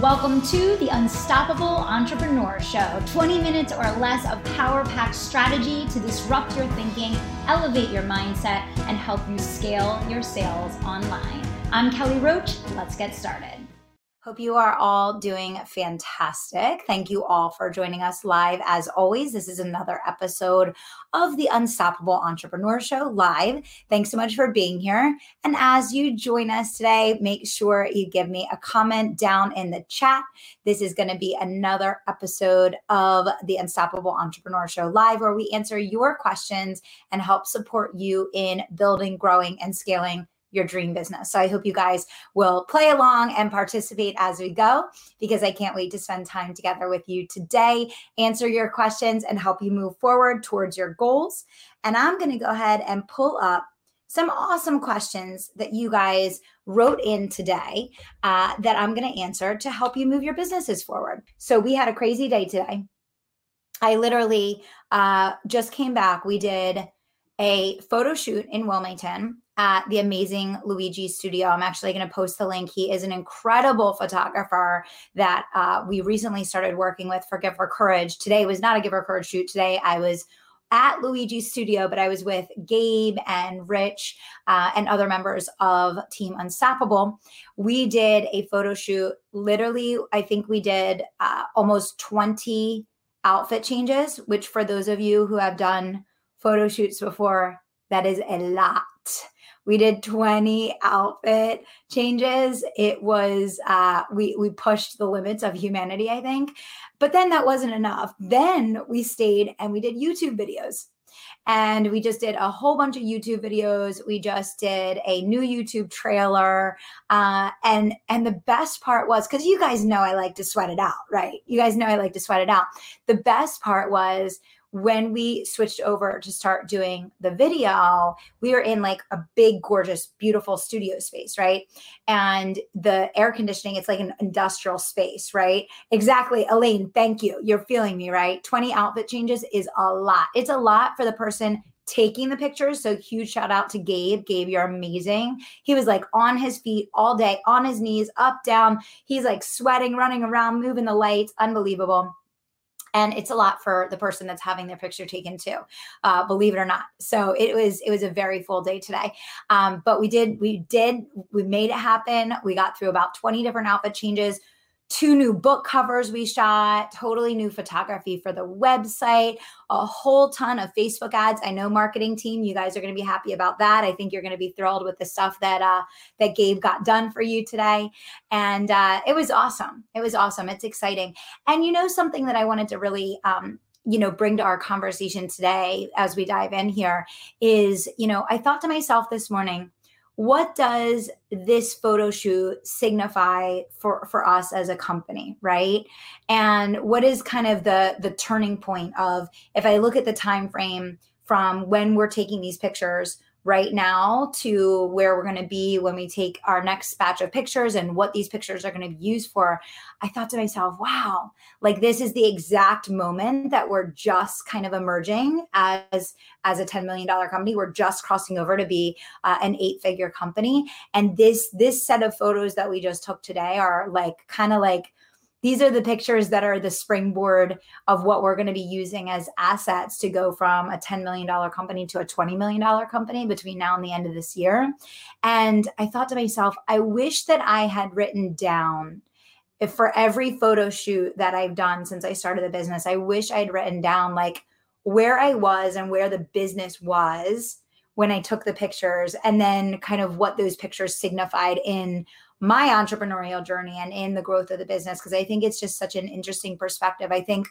Welcome to the Unstoppable Entrepreneur Show 20 minutes or less of power packed strategy to disrupt your thinking, elevate your mindset, and help you scale your sales online. I'm Kelly Roach. Let's get started. Hope you are all doing fantastic. Thank you all for joining us live. As always, this is another episode of the Unstoppable Entrepreneur Show live. Thanks so much for being here. And as you join us today, make sure you give me a comment down in the chat. This is going to be another episode of the Unstoppable Entrepreneur Show live, where we answer your questions and help support you in building, growing, and scaling your dream business. So I hope you guys will play along and participate as we go because I can't wait to spend time together with you today, answer your questions, and help you move forward towards your goals. And I'm going to go ahead and pull up some awesome questions that you guys wrote in today uh, that I'm going to answer to help you move your businesses forward. So we had a crazy day today. I literally uh, just came back. We did a photo shoot in Wilmington at the amazing Luigi studio. I'm actually going to post the link. He is an incredible photographer that uh, we recently started working with for Give Her Courage. Today was not a Give Her Courage shoot. Today I was at Luigi's studio, but I was with Gabe and Rich uh, and other members of Team Unstoppable. We did a photo shoot. Literally, I think we did uh, almost 20 outfit changes, which for those of you who have done photo shoots before, that is a lot. We did 20 outfit changes. It was uh, we we pushed the limits of humanity, I think. But then that wasn't enough. Then we stayed and we did YouTube videos and we just did a whole bunch of youtube videos we just did a new youtube trailer uh, and and the best part was because you guys know i like to sweat it out right you guys know i like to sweat it out the best part was when we switched over to start doing the video, we were in like a big, gorgeous, beautiful studio space, right? And the air conditioning, it's like an industrial space, right? Exactly. Elaine, thank you. You're feeling me, right? 20 outfit changes is a lot. It's a lot for the person taking the pictures. So huge shout out to Gabe. Gabe, you're amazing. He was like on his feet all day, on his knees, up, down. He's like sweating, running around, moving the lights. Unbelievable and it's a lot for the person that's having their picture taken too uh, believe it or not. So it was it was a very full day today. Um, but we did we did we made it happen. We got through about 20 different outfit changes two new book covers we shot, totally new photography for the website, a whole ton of Facebook ads. I know marketing team, you guys are going to be happy about that. I think you're going to be thrilled with the stuff that uh, that Gabe got done for you today, and uh, it was awesome. It was awesome. It's exciting, and you know something that I wanted to really. Um, you know bring to our conversation today as we dive in here is you know i thought to myself this morning what does this photo shoot signify for for us as a company right? And what is kind of the the turning point of if i look at the time frame from when we're taking these pictures right now to where we're going to be when we take our next batch of pictures and what these pictures are going to be used for. I thought to myself wow like this is the exact moment that we're just kind of emerging as as a 10 million dollar company. We're just crossing over to be uh, an eight figure company. And this this set of photos that we just took today are like kind of like these are the pictures that are the springboard of what we're going to be using as assets to go from a $10 million company to a $20 million company between now and the end of this year. And I thought to myself, I wish that I had written down if for every photo shoot that I've done since I started the business, I wish I'd written down like where I was and where the business was when I took the pictures and then kind of what those pictures signified in my entrepreneurial journey and in the growth of the business because I think it's just such an interesting perspective. I think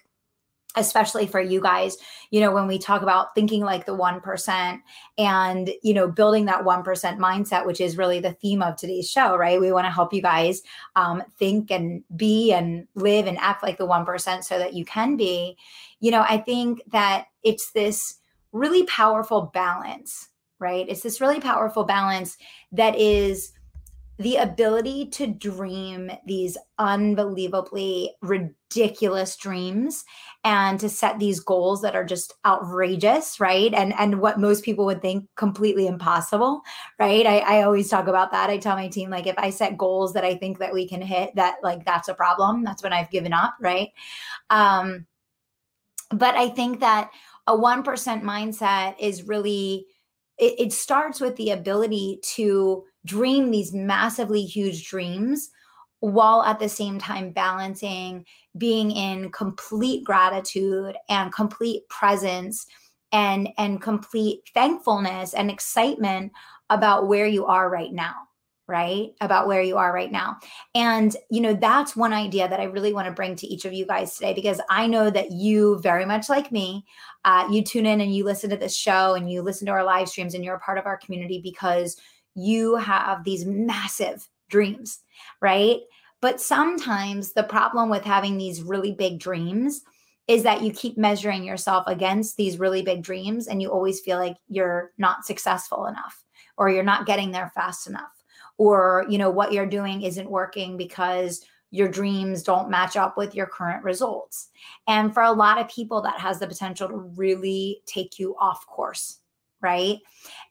especially for you guys you know when we talk about thinking like the 1% and you know building that 1% mindset which is really the theme of today's show right? We want to help you guys um, think and be and live and act like the 1% so that you can be. You know i think that it's this really powerful balance right? It's this really powerful balance that is the ability to dream these unbelievably ridiculous dreams and to set these goals that are just outrageous right? And and what most people would think completely impossible right? I, I always talk about that. I tell my team like if i set goals that i think that we can hit that like that's a problem. That's when i've given up right? Um but i think that a 1% mindset is really it, it starts with the ability to dream these massively huge dreams while at the same time balancing being in complete gratitude and complete presence and and complete thankfulness and excitement about where you are right now right? About where you are right now. And you know that's one idea that i really want to bring to each of you guys today because i know that you very much like me. Uh, you tune in and you listen to this show and you listen to our live streams and you're a part of our community because you have these massive dreams, right? But sometimes the problem with having these really big dreams is that you keep measuring yourself against these really big dreams and you always feel like you're not successful enough or you're not getting there fast enough or you know what you're doing isn't working because your dreams don't match up with your current results. And for a lot of people that has the potential to really take you off course right?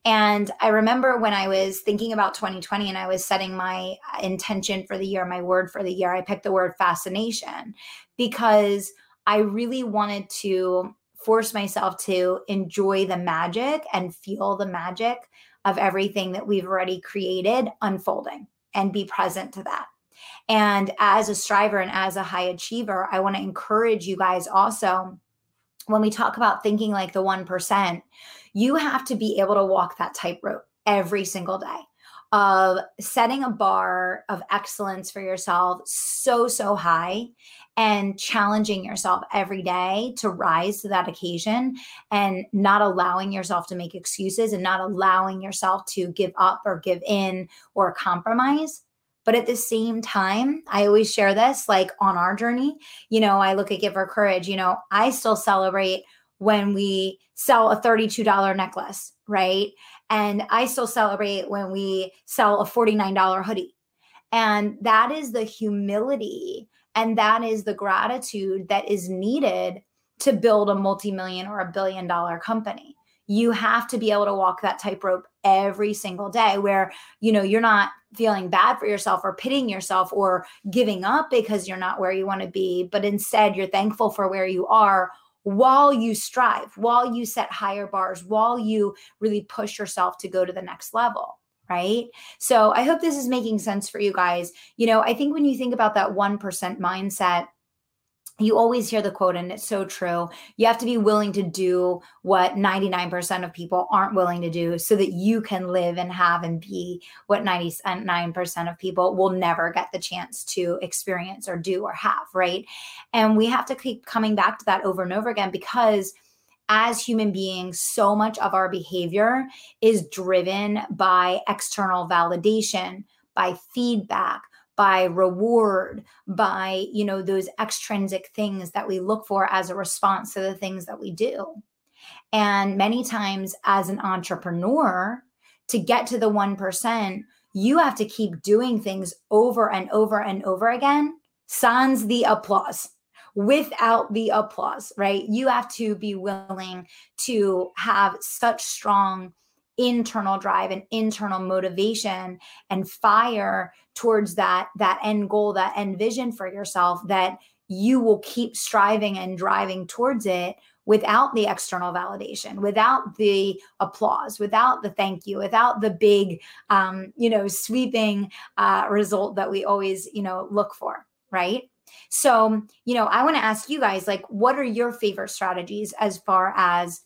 And I remember when I was thinking about 2020 and I was setting my uh, intention for the year, my word for the year, I picked the word fascination because I really wanted to force myself to enjoy the magic and feel the magic of everything that we've already created unfolding and be present to that. And as a striver and as a high achiever, I want to encourage you guys also when we talk about thinking like the 1%, you have to be able to walk that tightrope every single day of setting a bar of excellence for yourself so, so high and challenging yourself every day to rise to that occasion and not allowing yourself to make excuses and not allowing yourself to give up or give in or compromise but at the same time, I always share this like on our journey. You know, I look at Give Her Courage, you know, I still celebrate when we sell a $32 necklace, right? And I still celebrate when we sell a $49 hoodie. And that is the humility and that is the gratitude that is needed to build a multi-million or a billion dollar company you have to be able to walk that tightrope every single day where you know you're not feeling bad for yourself or pitying yourself or giving up because you're not where you want to be but instead you're thankful for where you are while you strive while you set higher bars while you really push yourself to go to the next level right? So i hope this is making sense for you guys. You know i think when you think about that 1% mindset you always hear the quote and it's so true. You have to be willing to do what 99% of people aren't willing to do so that you can live and have and be what 99% of people will never get the chance to experience or do or have right? And we have to keep coming back to that over and over again because as human beings, so much of our behavior is driven by external validation, by feedback, by reward by you know those extrinsic things that we look for as a response to the things that we do. And many times as an entrepreneur to get to the 1% you have to keep doing things over and over and over again sans the applause without the applause right? You have to be willing to have such strong internal drive and internal motivation and fire towards that that end goal that end vision for yourself that you will keep striving and driving towards it without the external validation without the applause without the thank you without the big um, you know sweeping uh, result that we always you know look for right? So you know i want to ask you guys like what are your favorite strategies as far as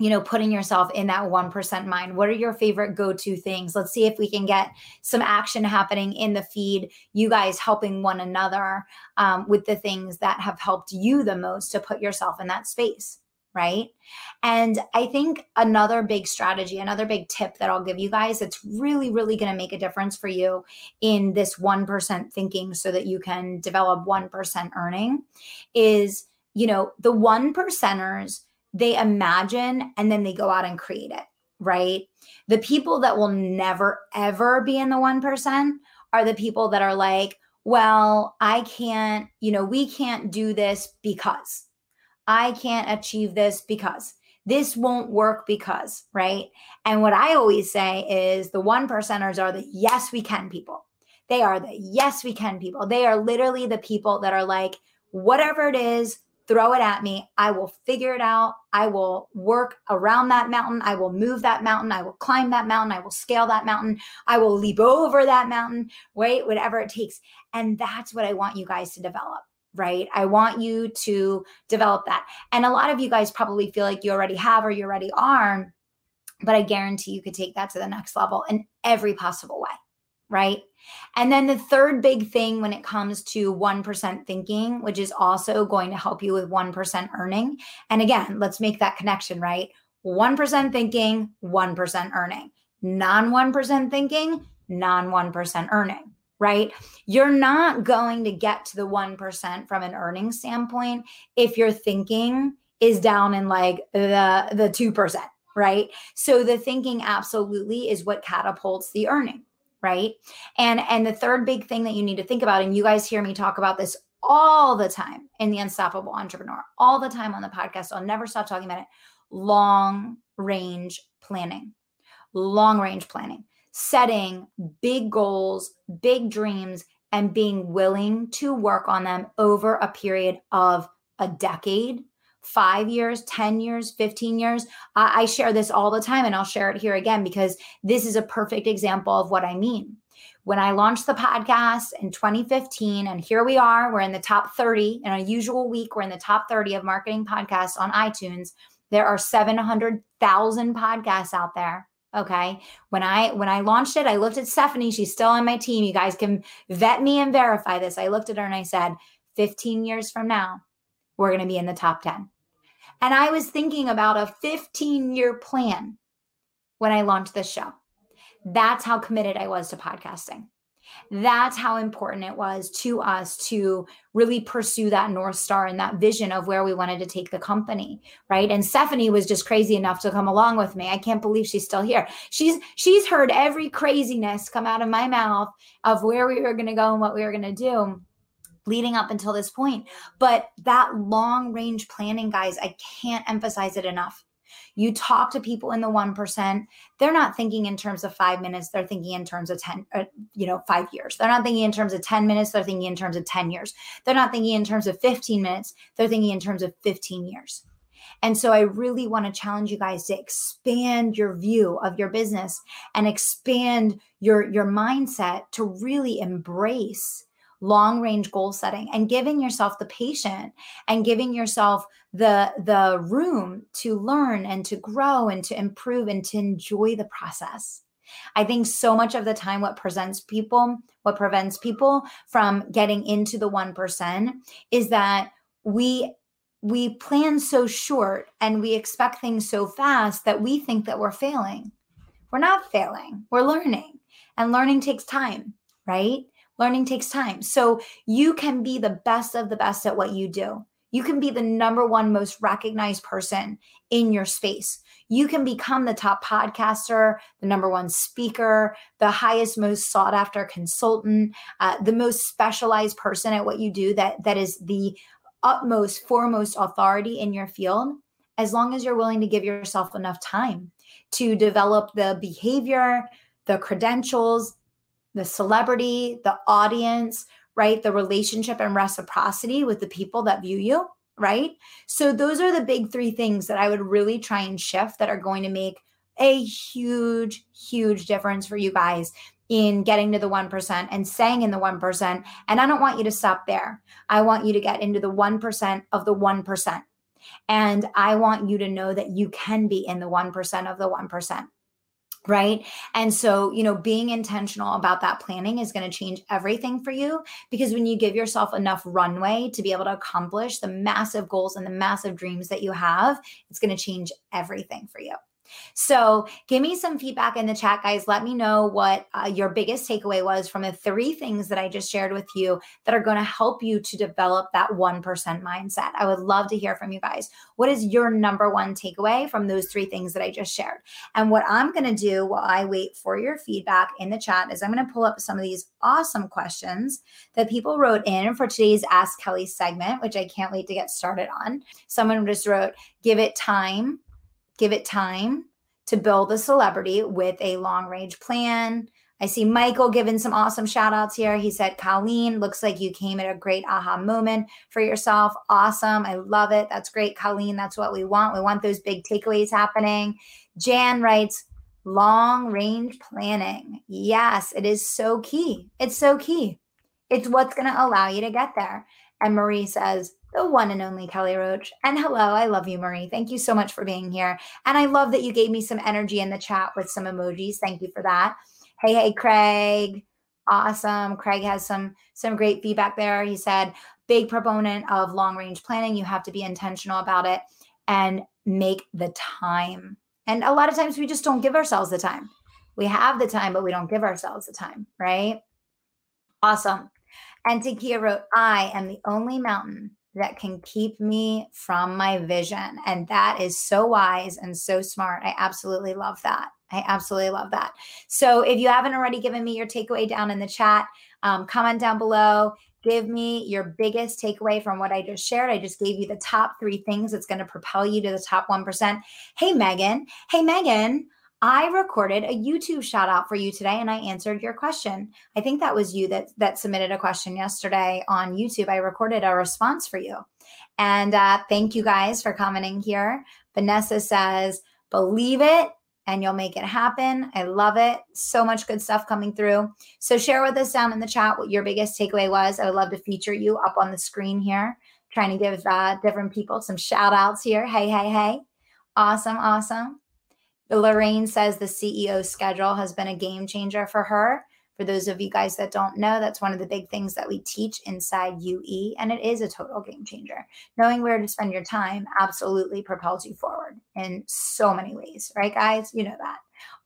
you know, putting yourself in that 1% mind. What are your favorite go to things? Let's see if we can get some action happening in the feed, you guys helping one another um, with the things that have helped you the most to put yourself in that space. Right. And I think another big strategy, another big tip that I'll give you guys that's really, really going to make a difference for you in this 1% thinking so that you can develop 1% earning is, you know, the one percenters they imagine and then they go out and create it right? The people that will never, ever be in the 1% are the people that are like, well, I can't, you know, we can't do this because I can't achieve this because this won't work because, right? And what I always say is the one percenters are the yes, we can people. They are the yes, we can people. They are literally the people that are like, whatever it is, throw it at me. I will figure it out. I will work around that mountain. I will move that mountain. I will climb that mountain. I will scale that mountain. I will leap over that mountain, right? Whatever it takes. And that's what I want you guys to develop right? I want you to develop that. And a lot of you guys probably feel like you already have or you already are, but I guarantee you could take that to the next level in every possible way, right? And then the third big thing when it comes to 1% thinking, which is also going to help you with 1% earning. And again, let's make that connection, right? 1% thinking, 1% earning. Non 1% thinking, non 1% earning right? You're not going to get to the 1% from an earning standpoint if your thinking is down in like the the 2%, right? So the thinking absolutely is what catapults the earning, right? And and the third big thing that you need to think about and you guys hear me talk about this all the time in the unstoppable entrepreneur, all the time on the podcast. I'll never stop talking about it. Long range planning. Long range planning setting big goals, big dreams, and being willing to work on them over a period of a decade, five years, 10 years, 15 years. I, I, share this all the time and I'll share it here again because this is a perfect example of what I mean. When I launched the podcast in 2015, and here we are, we're in the top 30 in a usual week, we're in the top 30 of marketing podcasts on iTunes. There are 700,000 podcasts out there Okay. When I when I launched it, I looked at Stephanie. She's still on my team. You guys can vet me and verify this. I looked at her and I said, 15 years from now, we're going to be in the top 10. And I was thinking about a 15 year plan when I launched this show. That's how committed I was to podcasting. That's how important it was to us to really pursue that North Star and that vision of where we wanted to take the company. Right. And Stephanie was just crazy enough to come along with me. I can't believe she's still here. She's she's heard every craziness come out of my mouth of where we were going to go and what we were going to do leading up until this point. But that long range planning, guys, I can't emphasize it enough. You talk to people in the 1%, they're not thinking in terms of five minutes. They're thinking in terms of 10, uh, you know, five years. They're not thinking in terms of 10 minutes. They're thinking in terms of 10 years. They're not thinking in terms of 15 minutes. They're thinking in terms of 15 years. And so I really want to challenge you guys to expand your view of your business and expand your your mindset to really embrace long range goal setting and giving yourself the patient and giving yourself the the room to learn and to grow and to improve and to enjoy the process. I think so much of the time what presents people what prevents people from getting into the 1% is that we we plan so short and we expect things so fast that we think that we're failing. We're not failing. We're learning. And learning takes time right Learning takes time. So you can be the best of the best at what you do. You can be the number one most recognized person in your space. You can become the top podcaster, the number one speaker, the highest, most sought after consultant, uh, the most specialized person at what you do that, that is the utmost, foremost authority in your field, as long as you're willing to give yourself enough time to develop the behavior, the credentials, the celebrity, the audience, right? The relationship and reciprocity with the people that view you, right? So, those are the big three things that I would really try and shift that are going to make a huge, huge difference for you guys in getting to the 1% and staying in the 1%. And I don't want you to stop there. I want you to get into the 1% of the 1%. And I want you to know that you can be in the 1% of the 1% right? And so, you know, being intentional about that planning is going to change everything for you because when you give yourself enough runway to be able to accomplish the massive goals and the massive dreams that you have, it's going to change everything for you. So give me some feedback in the chat, guys. Let me know what uh, your biggest takeaway was from the three things that I just shared with you that are going to help you to develop that 1% mindset. I would love to hear from you guys. What is your number one takeaway from those three things that I just shared? And what I'm going to do while I wait for your feedback in the chat is I'm going to pull up some of these awesome questions that people wrote in for today's Ask Kelly segment, which I can't wait to get started on. Someone just wrote, give it time, give it time to build a celebrity with a long range plan. I see Michael giving some awesome shout outs here. He said, Colleen, looks like you came at a great aha moment for yourself. Awesome. I love it. That's great, Colleen. That's what we want. We want those big takeaways happening. Jan writes, long range planning. Yes, it is so key. It's so key. It's what's going to allow you to get there. And Marie says, the one and only Kelly Roach. And hello, I love you, Marie. Thank you so much for being here. And I love that you gave me some energy in the chat with some emojis. Thank you for that. Hey, hey, Craig. Awesome. Craig has some some great feedback there. He said, big proponent of long range planning. You have to be intentional about it and make the time. And a lot of times we just don't give ourselves the time. We have the time, but we don't give ourselves the time, right? Awesome. And Takia wrote, I am the only mountain that can keep me from my vision. And that is so wise and so smart. I absolutely love that. I absolutely love that. So if you haven't already given me your takeaway down in the chat, um, comment down below. Give me your biggest takeaway from what I just shared. I just gave you the top three things that's going to propel you to the top 1%. Hey, Megan. Hey, Megan. I recorded a YouTube shout out for you today and I answered your question. I think that was you that that submitted a question yesterday on YouTube. I recorded a response for you. And uh, thank you guys for commenting here. Vanessa says, believe it and you'll make it happen. I love it. So much good stuff coming through. So share with us down in the chat what your biggest takeaway was. I would love to feature you up on the screen here, trying to give uh, different people some shout outs here. Hey, hey, hey. Awesome, awesome. Lorraine says the CEO schedule has been a game changer for her. For those of you guys that don't know, that's one of the big things that we teach inside UE, and it is a total game changer. Knowing where to spend your time absolutely propels you forward in so many ways, right, guys? You know that.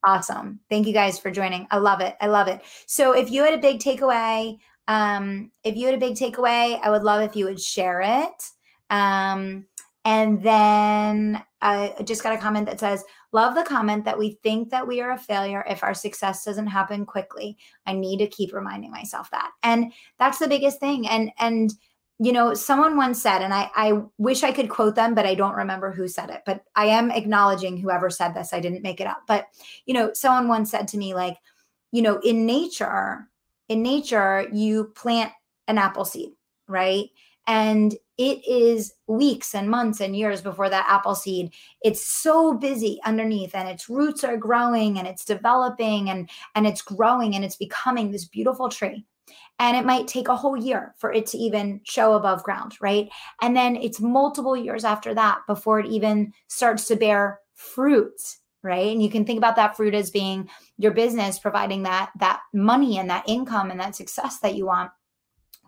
Awesome. Thank you guys for joining. I love it. I love it. So, if you had a big takeaway, um, if you had a big takeaway, I would love if you would share it. Um, and then I just got a comment that says, Love the comment that we think that we are a failure if our success doesn't happen quickly. I need to keep reminding myself that. And that's the biggest thing. And, and, you know, someone once said, and I, I wish I could quote them, but I don't remember who said it, but I am acknowledging whoever said this. I didn't make it up. But, you know, someone once said to me, like, you know, in nature, in nature, you plant an apple seed, right? And it is weeks and months and years before that apple seed. It's so busy underneath and its roots are growing and it's developing and and it's growing and it's becoming this beautiful tree. And it might take a whole year for it to even show above ground right? And then it's multiple years after that before it even starts to bear fruit right? And you can think about that fruit as being your business providing that that money and that income and that success that you want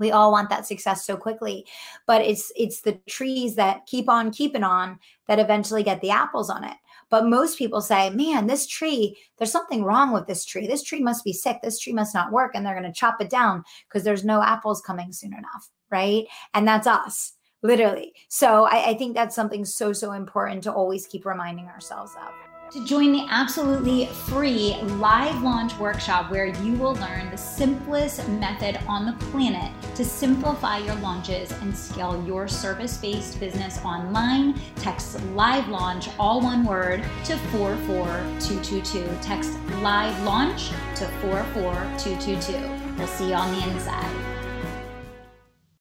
we all want that success so quickly but it's it's the trees that keep on keeping on that eventually get the apples on it. But most people say man this tree there's something wrong with this tree. This tree must be sick. This tree must not work and they're going to chop it down because there's no apples coming soon enough right? And that's us literally. So I, I think that's something so so important to always keep reminding ourselves of to join the absolutely free live launch workshop where you will learn the simplest method on the planet to simplify your launches and scale your service based business online. Text live launch, all one word, to 44222. Text live launch to 44222. We'll see you on the inside.